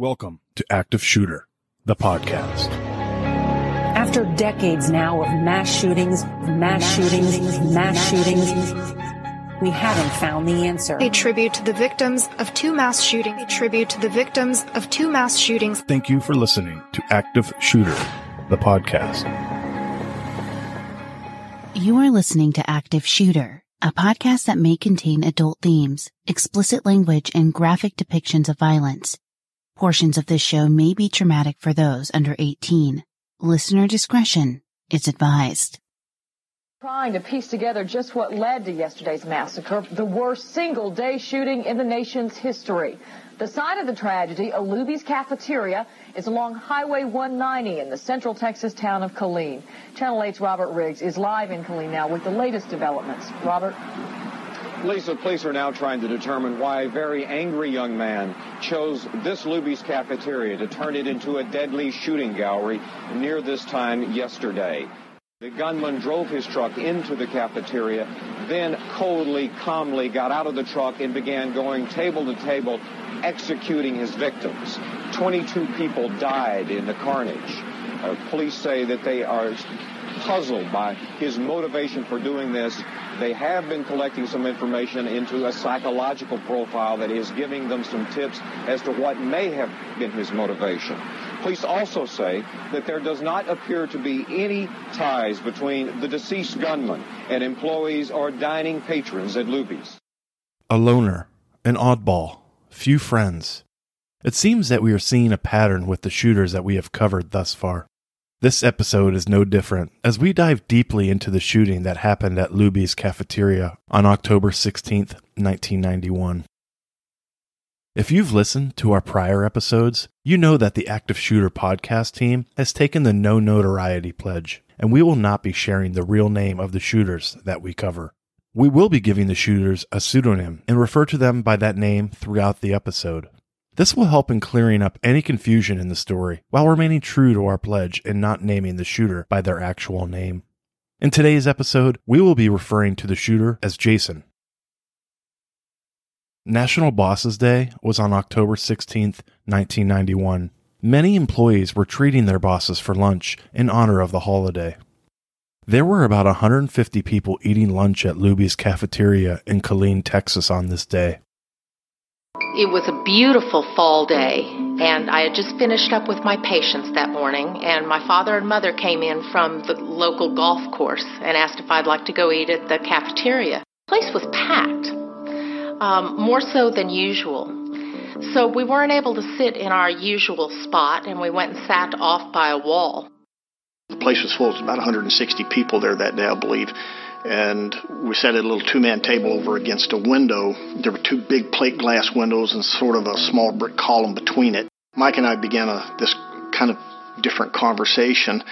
Welcome to Active Shooter, the podcast. After decades now of mass shootings, mass shootings, mass shootings, we haven't found the answer. A tribute to the victims of two mass shootings. A tribute to the victims of two mass shootings. Thank you for listening to Active Shooter, the podcast. You are listening to Active Shooter, a podcast that may contain adult themes, explicit language, and graphic depictions of violence. Portions of this show may be traumatic for those under 18. Listener discretion is advised. Trying to piece together just what led to yesterday's massacre, the worst single day shooting in the nation's history. The site of the tragedy, a Luby's cafeteria, is along Highway 190 in the central Texas town of Killeen. Channel 8's Robert Riggs is live in Killeen now with the latest developments. Robert? Lisa, police are now trying to determine why a very angry young man chose this Luby's cafeteria to turn it into a deadly shooting gallery near this time yesterday. The gunman drove his truck into the cafeteria, then coldly, calmly got out of the truck and began going table to table, executing his victims. 22 people died in the carnage. Uh, police say that they are puzzled by his motivation for doing this. They have been collecting some information into a psychological profile that is giving them some tips as to what may have been his motivation. Police also say that there does not appear to be any ties between the deceased gunman and employees or dining patrons at Luby's. A loner, an oddball, few friends. It seems that we are seeing a pattern with the shooters that we have covered thus far. This episode is no different as we dive deeply into the shooting that happened at Luby's cafeteria on October 16, 1991. If you've listened to our prior episodes, you know that the Active Shooter podcast team has taken the no notoriety pledge, and we will not be sharing the real name of the shooters that we cover. We will be giving the shooters a pseudonym and refer to them by that name throughout the episode. This will help in clearing up any confusion in the story while remaining true to our pledge and not naming the shooter by their actual name. In today's episode, we will be referring to the shooter as Jason. National Bosses Day was on October 16th, 1991. Many employees were treating their bosses for lunch in honor of the holiday. There were about 150 people eating lunch at Luby's cafeteria in Killeen, Texas on this day. It was a beautiful fall day, and I had just finished up with my patients that morning, and my father and mother came in from the local golf course and asked if I'd like to go eat at the cafeteria. The place was packed, um, more so than usual. So we weren't able to sit in our usual spot, and we went and sat off by a wall. The place was full. It was about 160 people there that day, I believe and we sat at a little two man table over against a window. There were two big plate glass windows and sort of a small brick column between it. Mike and I began a, this kind of different conversation,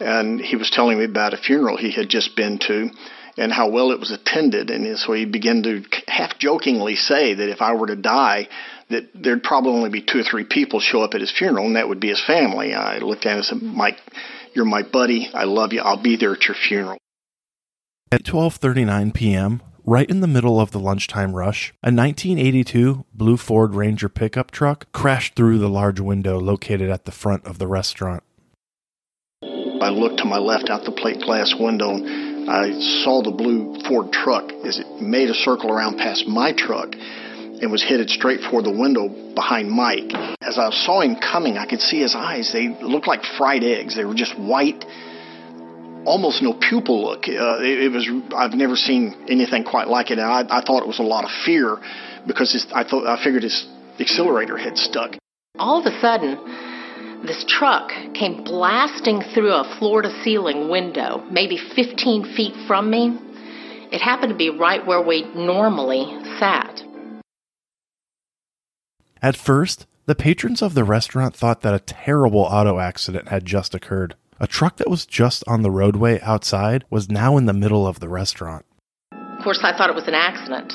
and he was telling me about a funeral he had just been to and how well it was attended. And so he began to half jokingly say that if I were to die, that there'd probably only be two or three people show up at his funeral, and that would be his family. I looked at him and said, Mike, you're my buddy. I love you. I'll be there at your funeral. At 12:39 p.m., right in the middle of the lunchtime rush, a 1982 blue Ford Ranger pickup truck crashed through the large window located at the front of the restaurant. I looked to my left out the plate glass window and I saw the blue Ford truck as it made a circle around past my truck and was headed straight for the window behind Mike. As I saw him coming, I could see his eyes. They looked like fried eggs. They were just white almost no pupil look. Uh, it, it, was I've never seen anything quite like it. And I, I thought it was a lot of fear because his, I thought I figured his accelerator had stuck. All of a sudden, this truck came blasting through a floor to ceiling window, maybe 15 feet from me. It happened to be right where we normally sat. At first, the patrons of the restaurant thought that a terrible auto accident had just occurred. A truck that was just on the roadway outside was now in the middle of the restaurant. Of course, I thought it was an accident.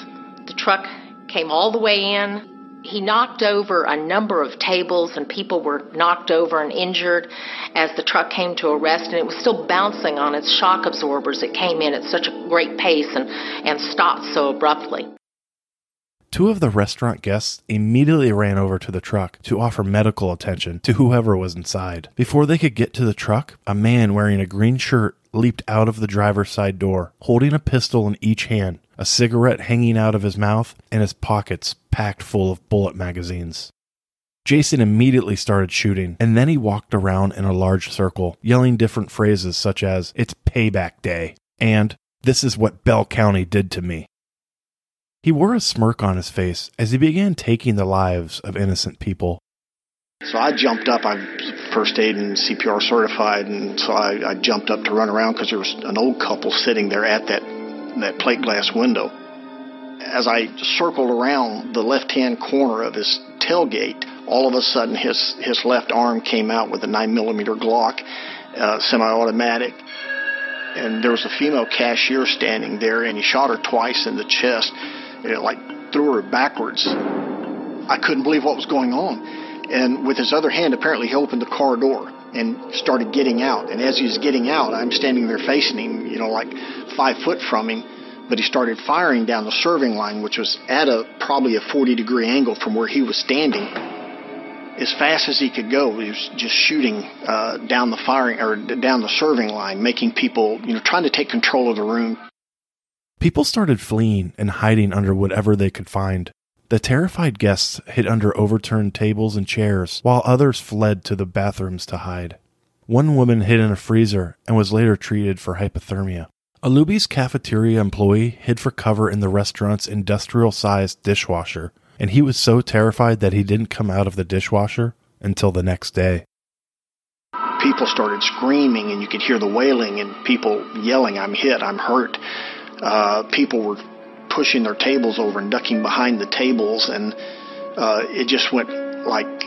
The truck came all the way in. He knocked over a number of tables, and people were knocked over and injured as the truck came to a rest, and it was still bouncing on its shock absorbers. It came in at such a great pace and, and stopped so abruptly. Two of the restaurant guests immediately ran over to the truck to offer medical attention to whoever was inside. Before they could get to the truck, a man wearing a green shirt leaped out of the driver's side door, holding a pistol in each hand, a cigarette hanging out of his mouth, and his pockets packed full of bullet magazines. Jason immediately started shooting, and then he walked around in a large circle, yelling different phrases such as, It's payback day, and This is what Bell County did to me. He wore a smirk on his face as he began taking the lives of innocent people. So I jumped up. I'm first aid and CPR certified, and so I, I jumped up to run around because there was an old couple sitting there at that that plate glass window. As I circled around the left-hand corner of his tailgate, all of a sudden his his left arm came out with a nine millimeter Glock, uh, semi-automatic, and there was a female cashier standing there, and he shot her twice in the chest it like threw her backwards. I couldn't believe what was going on. And with his other hand, apparently he opened the car door and started getting out. And as he was getting out, I'm standing there facing him, you know, like five foot from him. But he started firing down the serving line, which was at a probably a 40 degree angle from where he was standing. As fast as he could go, he was just shooting uh, down the firing or down the serving line, making people, you know, trying to take control of the room, People started fleeing and hiding under whatever they could find. The terrified guests hid under overturned tables and chairs, while others fled to the bathrooms to hide. One woman hid in a freezer and was later treated for hypothermia. A Luby's cafeteria employee hid for cover in the restaurant's industrial sized dishwasher, and he was so terrified that he didn't come out of the dishwasher until the next day. People started screaming, and you could hear the wailing and people yelling, I'm hit, I'm hurt uh, people were pushing their tables over and ducking behind the tables, and uh, it just went like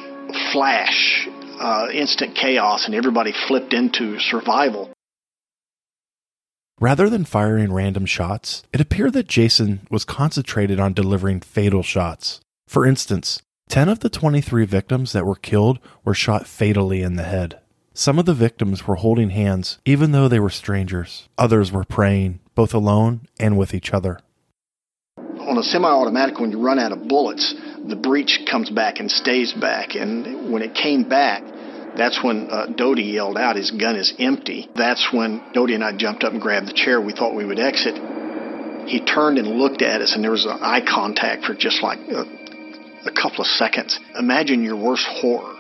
flash, uh, instant chaos, and everybody flipped into survival. Rather than firing random shots, it appeared that Jason was concentrated on delivering fatal shots. For instance, 10 of the 23 victims that were killed were shot fatally in the head. Some of the victims were holding hands, even though they were strangers. Others were praying, both alone and with each other. On a semi automatic, when you run out of bullets, the breech comes back and stays back. And when it came back, that's when uh, Doty yelled out, His gun is empty. That's when Doty and I jumped up and grabbed the chair. We thought we would exit. He turned and looked at us, and there was an eye contact for just like a, a couple of seconds. Imagine your worst horror.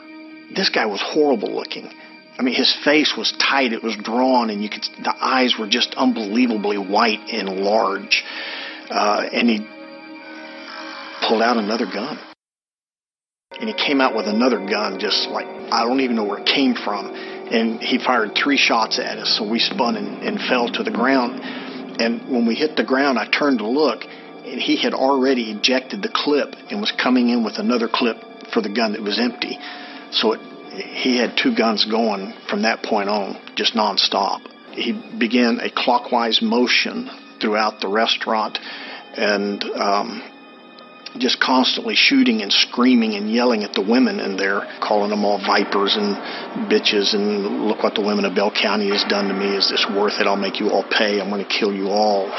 This guy was horrible looking. I mean, his face was tight, it was drawn, and you could the eyes were just unbelievably white and large. Uh, and he pulled out another gun. And he came out with another gun, just like I don't even know where it came from. And he fired three shots at us, so we spun and, and fell to the ground. And when we hit the ground, I turned to look, and he had already ejected the clip and was coming in with another clip for the gun that was empty. So it he had two guns going from that point on, just nonstop. He began a clockwise motion throughout the restaurant and um, just constantly shooting and screaming and yelling at the women in there, calling them all vipers and bitches and look what the women of Bell County has done to me. Is this worth it? I'll make you all pay. I'm going to kill you all.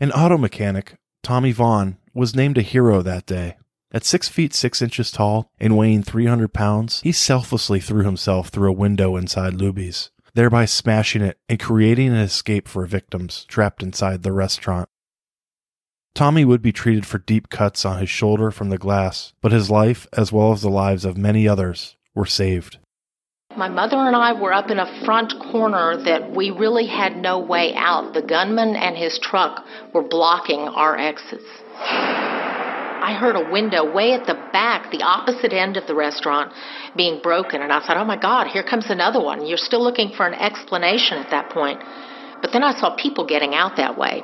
An auto mechanic, Tommy Vaughn, was named a hero that day. At six feet six inches tall and weighing 300 pounds, he selflessly threw himself through a window inside Luby's, thereby smashing it and creating an escape for victims trapped inside the restaurant. Tommy would be treated for deep cuts on his shoulder from the glass, but his life, as well as the lives of many others, were saved. My mother and I were up in a front corner that we really had no way out. The gunman and his truck were blocking our exits. I heard a window way at the back, the opposite end of the restaurant, being broken. And I thought, oh my God, here comes another one. You're still looking for an explanation at that point. But then I saw people getting out that way.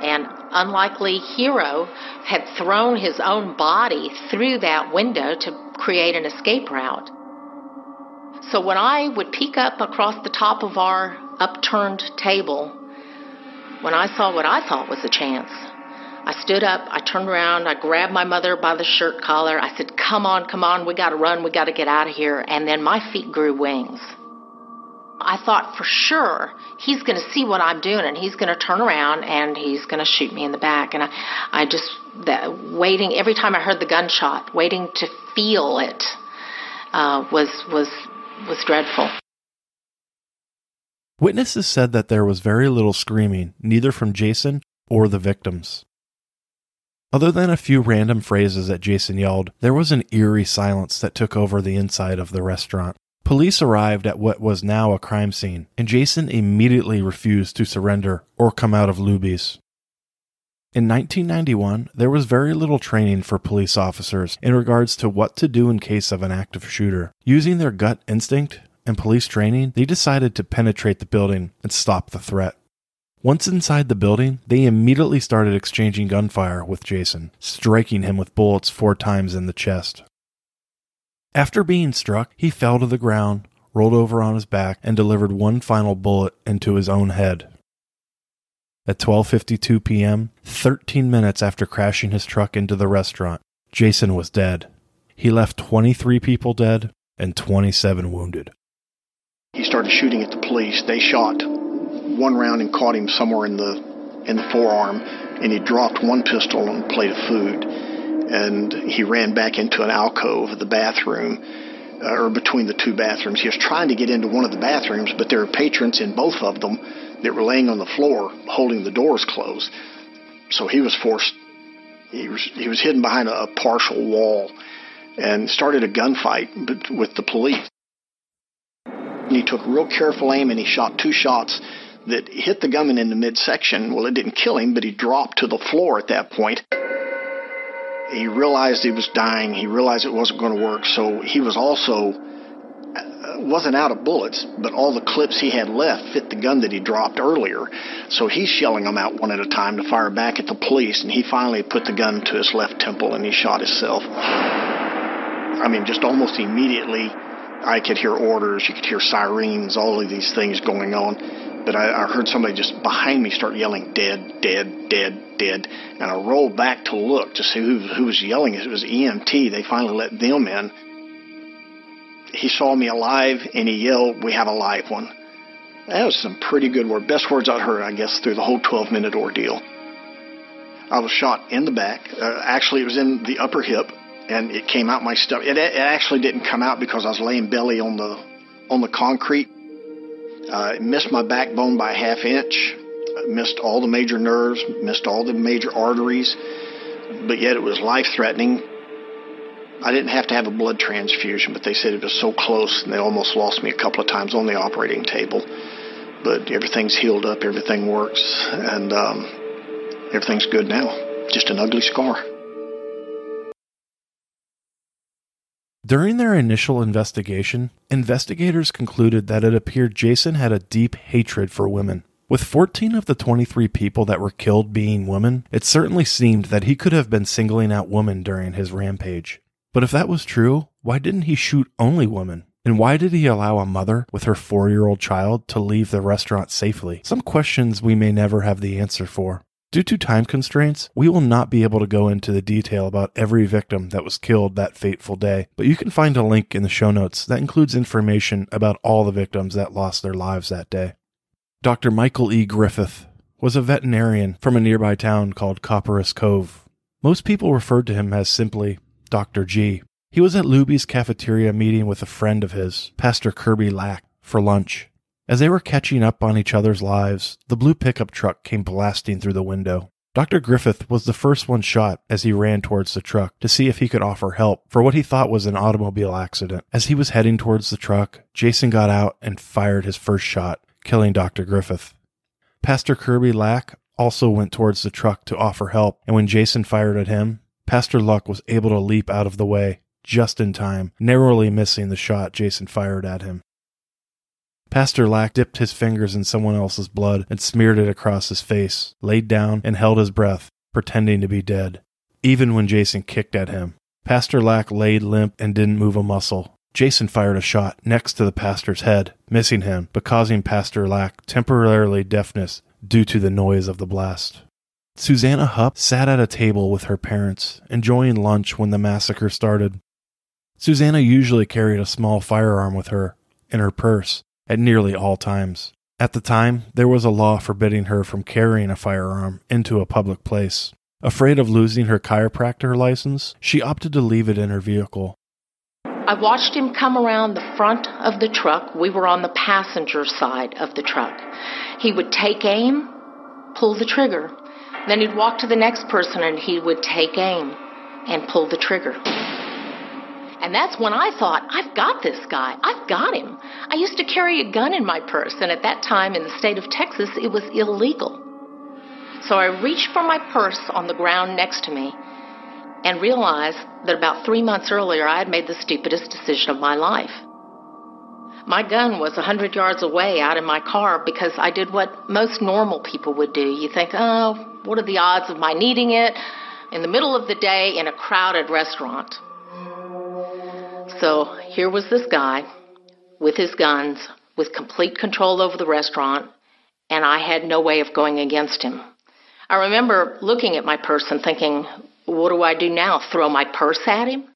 An unlikely hero had thrown his own body through that window to create an escape route. So when I would peek up across the top of our upturned table, when I saw what I thought was a chance, I stood up, I turned around, I grabbed my mother by the shirt collar. I said, Come on, come on, we got to run, we got to get out of here. And then my feet grew wings. I thought for sure he's to see what I'm doing and he's to turn around and he's to shoot me in the back. And I, I just that waiting every time I heard the gunshot, waiting to feel it uh, was was was dreadful. Witnesses said that there was very little screaming, neither from Jason or the victims. Other than a few random phrases that Jason yelled, there was an eerie silence that took over the inside of the restaurant. Police arrived at what was now a crime scene, and Jason immediately refused to surrender or come out of Luby's. In 1991, there was very little training for police officers in regards to what to do in case of an active shooter. Using their gut instinct and police training, they decided to penetrate the building and stop the threat. Once inside the building, they immediately started exchanging gunfire with Jason, striking him with bullets four times in the chest. After being struck, he fell to the ground, rolled over on his back, and delivered one final bullet into his own head. At 12:52 p.m., 13 minutes after crashing his truck into the restaurant, Jason was dead. He left 23 people dead and 27 wounded. He started shooting at the police. They shot one round and caught him somewhere in the in the forearm, and he dropped one pistol on a plate of food, and he ran back into an alcove of the bathroom. Uh, or between the two bathrooms. He was trying to get into one of the bathrooms, but there were patrons in both of them that were laying on the floor holding the doors closed. So he was forced. He was he was hidden behind a, a partial wall, and started a gunfight with the police. And he took real careful aim and he shot two shots that hit the gunman in the midsection. Well, it didn't kill him, but he dropped to the floor at that point. He realized he was dying. He realized it wasn't going to work. So he was also uh, wasn't out of bullets, but all the clips he had left fit the gun that he dropped earlier. So he's shelling them out one at a time to fire back at the police, and he finally put the gun to his left temple and he shot himself. I mean, just almost immediately, I could hear orders, you could hear sirens, all of these things going on but I, I heard somebody just behind me start yelling, dead, dead, dead, dead. And I rolled back to look to see who, who was yelling. It was EMT. They finally let them in. He saw me alive and he yelled, We have a live one. That was some pretty good word. Best words I'd heard, I guess, through the whole 12 minute ordeal. I was shot in the back. Uh, actually, it was in the upper hip, and it came out my stomach. It, it actually didn't come out because I was laying belly on the on the concrete uh, missed my backbone by a half inch, missed all the major nerves, missed all the major arteries, but yet it was life threatening. I didn't have to have a blood transfusion, but they said it was so close, and they almost lost me a couple of times on the operating table. But everything's healed up, everything works, and um, everything's good now. Just an ugly scar. During their initial investigation, investigators concluded that it appeared Jason had a deep hatred for women. With 14 of the 23 people that were killed being women, it certainly seemed that he could have been singling out women during his rampage. But if that was true, why didn't he shoot only women? And why did he allow a mother with her four year old child to leave the restaurant safely? Some questions we may never have the answer for. Due to time constraints, we will not be able to go into the detail about every victim that was killed that fateful day, but you can find a link in the show notes that includes information about all the victims that lost their lives that day. Dr. Michael E. Griffith was a veterinarian from a nearby town called Copperas Cove. Most people referred to him as simply Dr. G. He was at Luby's cafeteria meeting with a friend of his, Pastor Kirby Lack, for lunch. As they were catching up on each other's lives, the blue pickup truck came blasting through the window. Dr. Griffith was the first one shot as he ran towards the truck to see if he could offer help for what he thought was an automobile accident. As he was heading towards the truck, Jason got out and fired his first shot, killing Dr. Griffith. Pastor Kirby Lack also went towards the truck to offer help, and when Jason fired at him, Pastor Lack was able to leap out of the way just in time, narrowly missing the shot Jason fired at him. Pastor Lack dipped his fingers in someone else's blood and smeared it across his face, laid down, and held his breath, pretending to be dead. Even when Jason kicked at him, Pastor Lack laid limp and didn't move a muscle. Jason fired a shot next to the pastor's head, missing him, but causing Pastor Lack temporarily deafness due to the noise of the blast. Suzanna Hupp sat at a table with her parents, enjoying lunch when the massacre started. Suzanna usually carried a small firearm with her in her purse, at nearly all times. At the time, there was a law forbidding her from carrying a firearm into a public place. Afraid of losing her chiropractor license, she opted to leave it in her vehicle. I watched him come around the front of the truck. We were on the passenger side of the truck. He would take aim, pull the trigger. Then he'd walk to the next person and he would take aim and pull the trigger. And that's when I thought, I've got this guy. I've got him. I used to carry a gun in my purse, and at that time in the state of Texas, it was illegal. So I reached for my purse on the ground next to me and realized that about three months earlier I had made the stupidest decision of my life. My gun was a hundred yards away out in my car because I did what most normal people would do. You think, oh, what are the odds of my needing it in the middle of the day in a crowded restaurant? So here was this guy with his guns, with complete control over the restaurant, and I had no way of going against him. I remember looking at my purse and thinking, what do I do now? Throw my purse at him?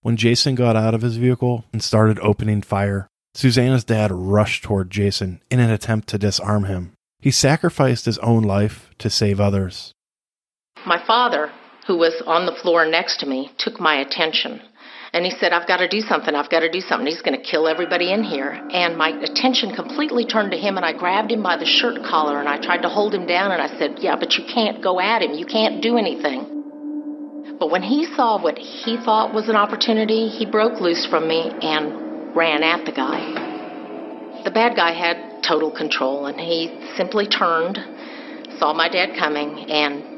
When Jason got out of his vehicle and started opening fire, Suzanna's dad rushed toward Jason in an attempt to disarm him. He sacrificed his own life to save others. My father, who was on the floor next to me, took my attention. And he said, I've got to do something. I've got to do something. He's going to kill everybody in here. And my attention completely turned to him, and I grabbed him by the shirt collar and I tried to hold him down. And I said, Yeah, but you can't go at him. You can't do anything. But when he saw what he thought was an opportunity, he broke loose from me and ran at the guy. The bad guy had total control, and he simply turned, saw my dad coming, and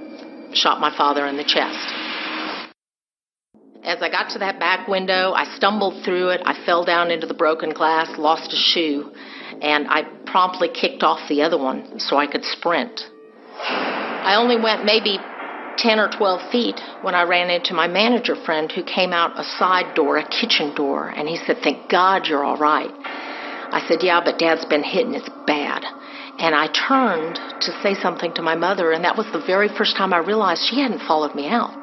shot my father in the chest. As I got to that back window, I stumbled through it. I fell down into the broken glass, lost a shoe, and I promptly kicked off the other one so I could sprint. I only went maybe 10 or 12 feet when I ran into my manager friend who came out a side door, a kitchen door, and he said, Thank God you're all right. I said, Yeah, but Dad's been hit and it's bad. And I turned to say something to my mother, and that was the very first time I realized she hadn't followed me out.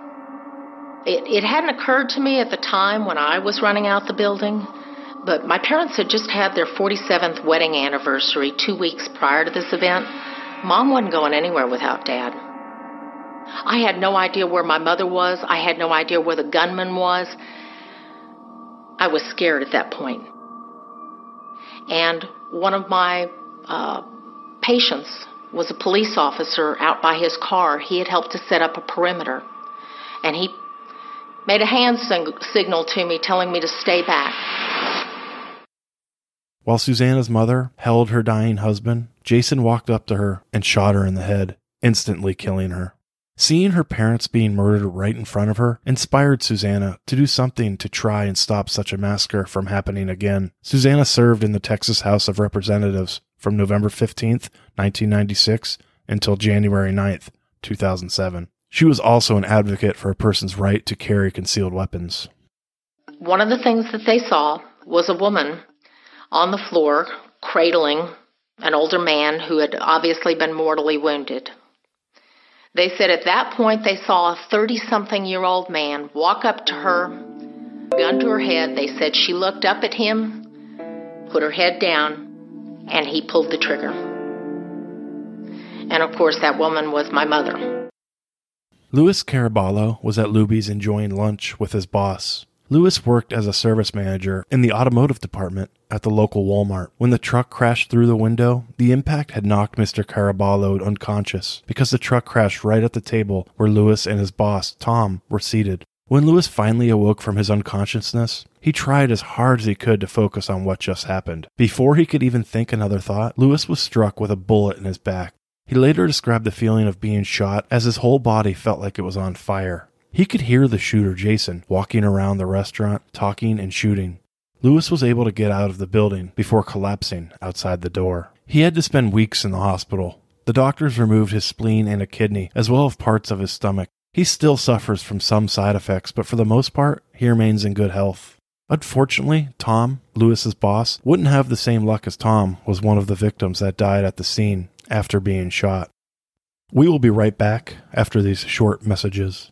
It, it hadn't occurred to me at the time when I was running out the building, but my parents had just had their 47th wedding anniversary two weeks prior to this event. Mom wasn't going anywhere without Dad. I had no idea where my mother was. I had no idea where the gunman was. I was scared at that point. And one of my uh, patients was a police officer out by his car. He had helped to set up a perimeter. And he made a hand sing- signal to me telling me to stay back. While Suzanna's mother held her dying husband, Jason walked up to her and shot her in the head, instantly killing her. Seeing her parents being murdered right in front of her inspired Suzanna to do something to try and stop such a massacre from happening again. Susanna served in the Texas House of Representatives from November 15th, 1996 until January 9th, 2007. She was also an advocate for a person's right to carry concealed weapons. One of the things that they saw was a woman on the floor cradling an older man who had obviously been mortally wounded. They said at that point they saw a 30 something year old man walk up to her, gun to her head. They said she looked up at him, put her head down, and he pulled the trigger. And of course, that woman was my mother. Louis Caraballo was at Luby's enjoying lunch with his boss. Louis worked as a service manager in the automotive department at the local Walmart. When the truck crashed through the window, the impact had knocked Mr. Caraballo unconscious because the truck crashed right at the table where Louis and his boss, Tom, were seated. When Louis finally awoke from his unconsciousness, he tried as hard as he could to focus on what just happened. Before he could even think another thought, Lewis was struck with a bullet in his back. He later described the feeling of being shot as his whole body felt like it was on fire. He could hear the shooter, Jason, walking around the restaurant, talking and shooting. Lewis was able to get out of the building before collapsing outside the door. He had to spend weeks in the hospital. The doctors removed his spleen and a kidney, as well as parts of his stomach. He still suffers from some side effects, but for the most part, he remains in good health. Unfortunately, Tom, Lewis's boss, wouldn't have the same luck as Tom was one of the victims that died at the scene after being shot. We will be right back after these short messages.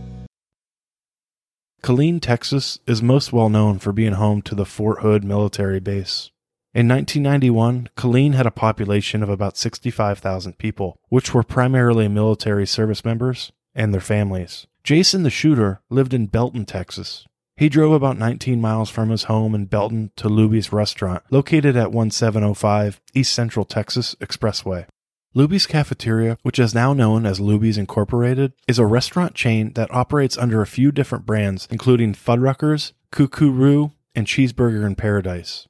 Killeen, Texas is most well known for being home to the Fort Hood military base. In 1991, Killeen had a population of about 65,000 people, which were primarily military service members and their families. Jason, the shooter, lived in Belton, Texas. He drove about 19 miles from his home in Belton to Luby's restaurant, located at 1705 East Central Texas Expressway. Luby's Cafeteria, which is now known as Luby's Incorporated, is a restaurant chain that operates under a few different brands, including Fuddruckers, Koo-Koo-Roo, and Cheeseburger in Paradise.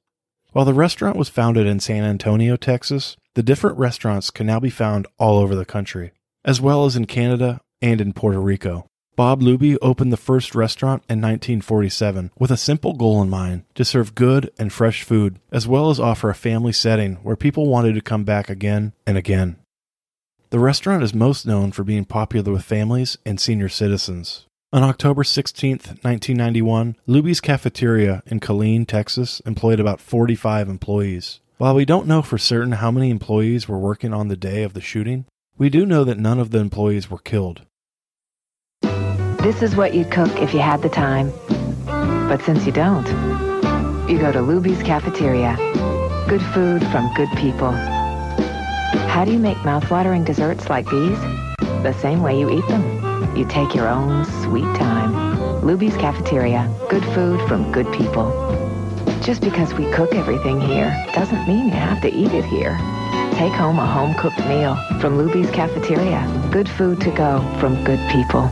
While the restaurant was founded in San Antonio, Texas, the different restaurants can now be found all over the country, as well as in Canada and in Puerto Rico. Bob Luby opened the first restaurant in 1947 with a simple goal in mind to serve good and fresh food, as well as offer a family setting where people wanted to come back again and again. The restaurant is most known for being popular with families and senior citizens. On October 16, 1991, Luby's Cafeteria in Killeen, Texas employed about 45 employees. While we don't know for certain how many employees were working on the day of the shooting, we do know that none of the employees were killed. This is what you'd cook if you had the time. But since you don't, you go to Luby's Cafeteria. Good food from good people. How do you make mouthwatering desserts like these? The same way you eat them. You take your own sweet time. Luby's Cafeteria. Good food from good people. Just because we cook everything here doesn't mean you have to eat it here. Take home a home-cooked meal from Luby's Cafeteria. Good food to go from good people.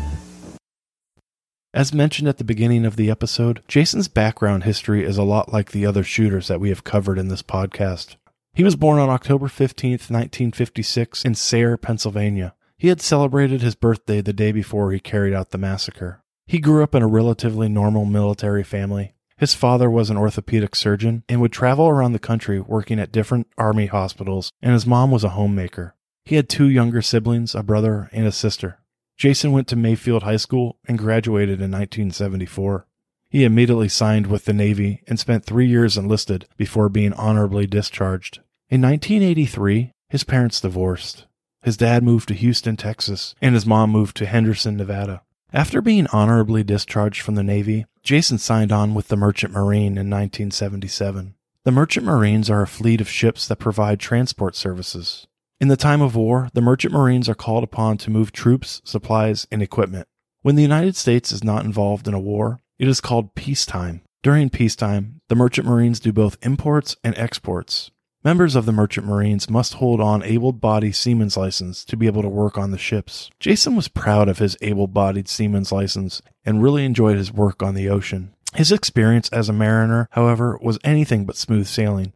As mentioned at the beginning of the episode, Jason's background history is a lot like the other shooters that we have covered in this podcast. He was born on October 15th, 1956, in Sayre, Pennsylvania. He had celebrated his birthday the day before he carried out the massacre. He grew up in a relatively normal military family. His father was an orthopedic surgeon and would travel around the country working at different army hospitals, and his mom was a homemaker. He had two younger siblings, a brother and a sister. Jason went to Mayfield High School and graduated in 1974. He immediately signed with the Navy and spent three years enlisted before being honorably discharged. In 1983, his parents divorced. His dad moved to Houston, Texas, and his mom moved to Henderson, Nevada. After being honorably discharged from the Navy, Jason signed on with the Merchant Marine in 1977. The Merchant Marines are a fleet of ships that provide transport services. In the time of war, the merchant marines are called upon to move troops, supplies, and equipment. When the United States is not involved in a war, it is called peacetime. During peacetime, the merchant marines do both imports and exports. Members of the merchant marines must hold on able-bodied seaman's license to be able to work on the ships. Jason was proud of his able-bodied seaman's license and really enjoyed his work on the ocean. His experience as a mariner, however, was anything but smooth sailing.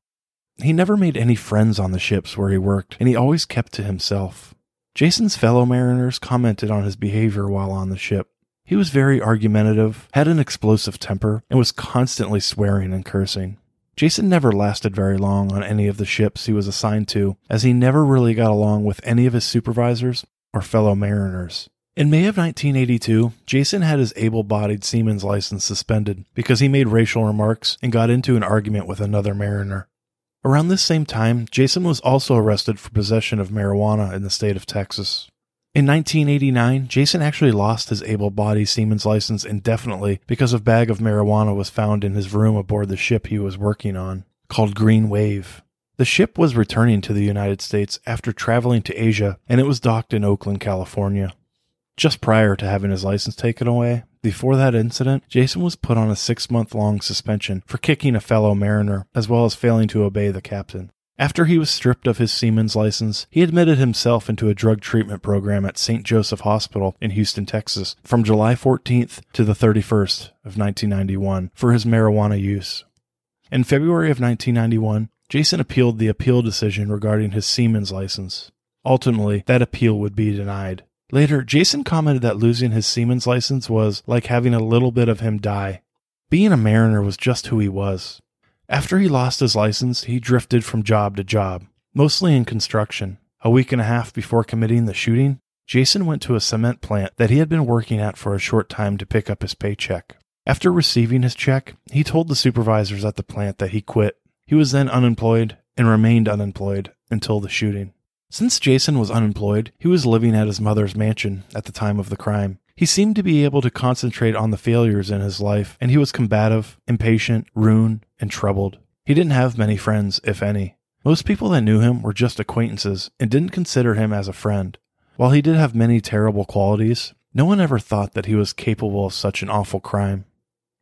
He never made any friends on the ships where he worked, and he always kept to himself. Jason's fellow mariners commented on his behavior while on the ship. He was very argumentative, had an explosive temper, and was constantly swearing and cursing. Jason never lasted very long on any of the ships he was assigned to, as he never really got along with any of his supervisors or fellow mariners. In May of 1982, Jason had his able bodied seaman's license suspended because he made racial remarks and got into an argument with another mariner. Around this same time, Jason was also arrested for possession of marijuana in the state of Texas. In 1989, Jason actually lost his able-bodied seaman's license indefinitely because a bag of marijuana was found in his room aboard the ship he was working on, called Green Wave. The ship was returning to the United States after traveling to Asia, and it was docked in Oakland, California. Just prior to having his license taken away, before that incident, Jason was put on a six month long suspension for kicking a fellow mariner, as well as failing to obey the captain. After he was stripped of his seaman's license, he admitted himself into a drug treatment program at St. Joseph Hospital in Houston, Texas, from July 14th to the 31st of 1991 for his marijuana use. In February of 1991, Jason appealed the appeal decision regarding his seaman's license. Ultimately, that appeal would be denied Later, Jason commented that losing his seaman's license was like having a little bit of him die. Being a mariner was just who he was. After he lost his license, he drifted from job to job, mostly in construction. A week and a half before committing the shooting, Jason went to a cement plant that he had been working at for a short time to pick up his paycheck. After receiving his check, he told the supervisors at the plant that he quit. He was then unemployed and remained unemployed until the shooting. Since Jason was unemployed, he was living at his mother's mansion at the time of the crime. He seemed to be able to concentrate on the failures in his life, and he was combative, impatient, ruined, and troubled. He didn't have many friends, if any. Most people that knew him were just acquaintances and didn't consider him as a friend. While he did have many terrible qualities, no one ever thought that he was capable of such an awful crime.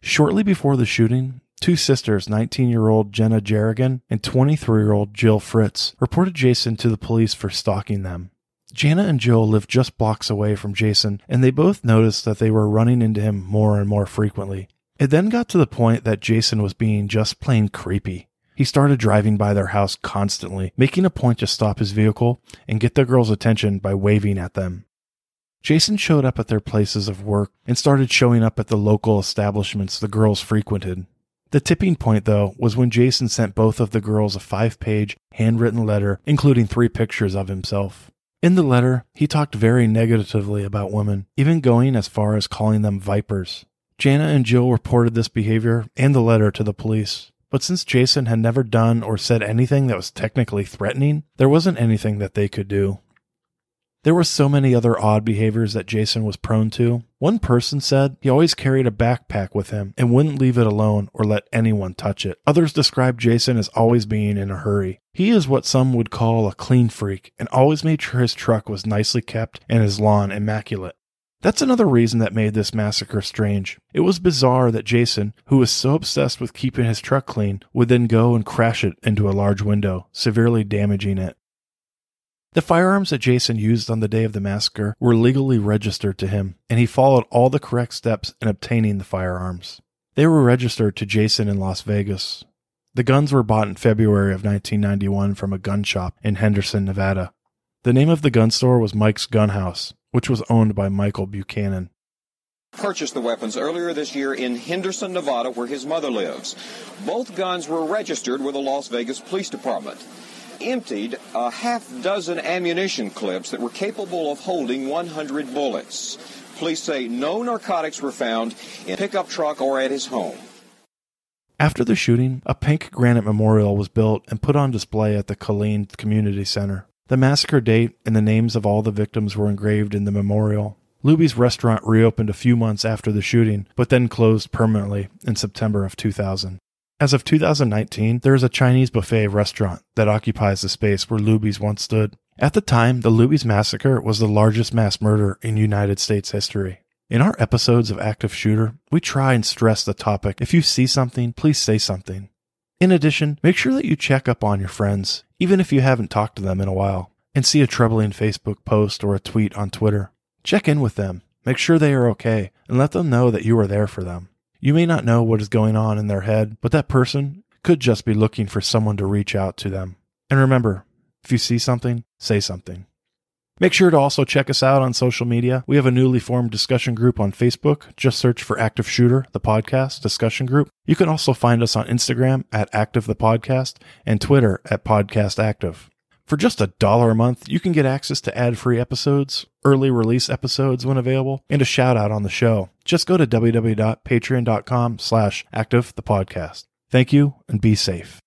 Shortly before the shooting, two sisters, 19 year old Jana Jernigan and 23 year old Jill Fritz, reported Jason to the police for stalking them. Jana and Jill lived just blocks away from Jason, and they both noticed that they were running into him more and more frequently. It then got to the point that Jason was being just plain creepy. He started driving by their house constantly, making a point to stop his vehicle and get the girls' attention by waving at them. Jason showed up at their places of work and started showing up at the local establishments the girls frequented. The tipping point, though, was when Jason sent both of the girls a five page, handwritten letter, including three pictures of himself. In the letter, he talked very negatively about women, even going as far as calling them vipers. Jana and Jill reported this behavior and the letter to the police. But since Jason had never done or said anything that was technically threatening, there wasn't anything that they could do. There were so many other odd behaviors that Jason was prone to. One person said he always carried a backpack with him and wouldn't leave it alone or let anyone touch it. Others described Jason as always being in a hurry. He is what some would call a clean freak and always made sure his truck was nicely kept and his lawn immaculate. That's another reason that made this massacre strange. It was bizarre that Jason, who was so obsessed with keeping his truck clean, would then go and crash it into a large window, severely damaging it. The firearms that Jason used on the day of the massacre were legally registered to him, and he followed all the correct steps in obtaining the firearms. They were registered to Jason in Las Vegas. The guns were bought in February of 1991 from a gun shop in Henderson, Nevada. The name of the gun store was Mike's Gun House, which was owned by Michael Buchanan. Purchased the weapons earlier this year in Henderson, Nevada, where his mother lives. Both guns were registered with the Las Vegas Police Department emptied a half dozen ammunition clips that were capable of holding 100 bullets. Police say no narcotics were found in a pickup truck or at his home. After the shooting, a pink granite memorial was built and put on display at the Killeen Community Center. The massacre date and the names of all the victims were engraved in the memorial. Luby's restaurant reopened a few months after the shooting, but then closed permanently in September of 2000. As of 2019, there is a Chinese buffet restaurant that occupies the space where Luby's once stood. At the time, the Luby's massacre was the largest mass murder in United States history. In our episodes of Active Shooter, we try and stress the topic if you see something, please say something. In addition, make sure that you check up on your friends, even if you haven't talked to them in a while, and see a troubling Facebook post or a tweet on Twitter. Check in with them, make sure they are okay, and let them know that you are there for them. You may not know what is going on in their head, but that person could just be looking for someone to reach out to them. And remember, if you see something, say something. Make sure to also check us out on social media. We have a newly formed discussion group on Facebook. Just search for Active Shooter, the podcast discussion group. You can also find us on Instagram at Active the Podcast and Twitter at Podcast Active. For just a dollar a month, you can get access to ad-free episodes, early release episodes when available, and a shout out on the show. Just go to www.patreon.com slash active the podcast. Thank you and be safe.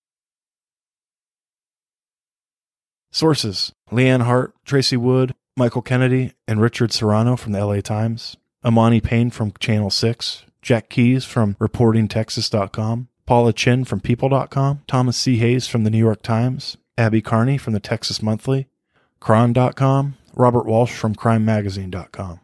Sources Lianne Hart, Tracy Wood, Michael Kennedy, and Richard Serrano from the LA Times, Amani Payne from Channel 6, Jack Keys from ReportingTexas.com, Paula Chin from People.com, Thomas C. Hayes from the New York Times, Abby Carney from the Texas Monthly, Chron.com, Robert Walsh from CrimeMagazine.com.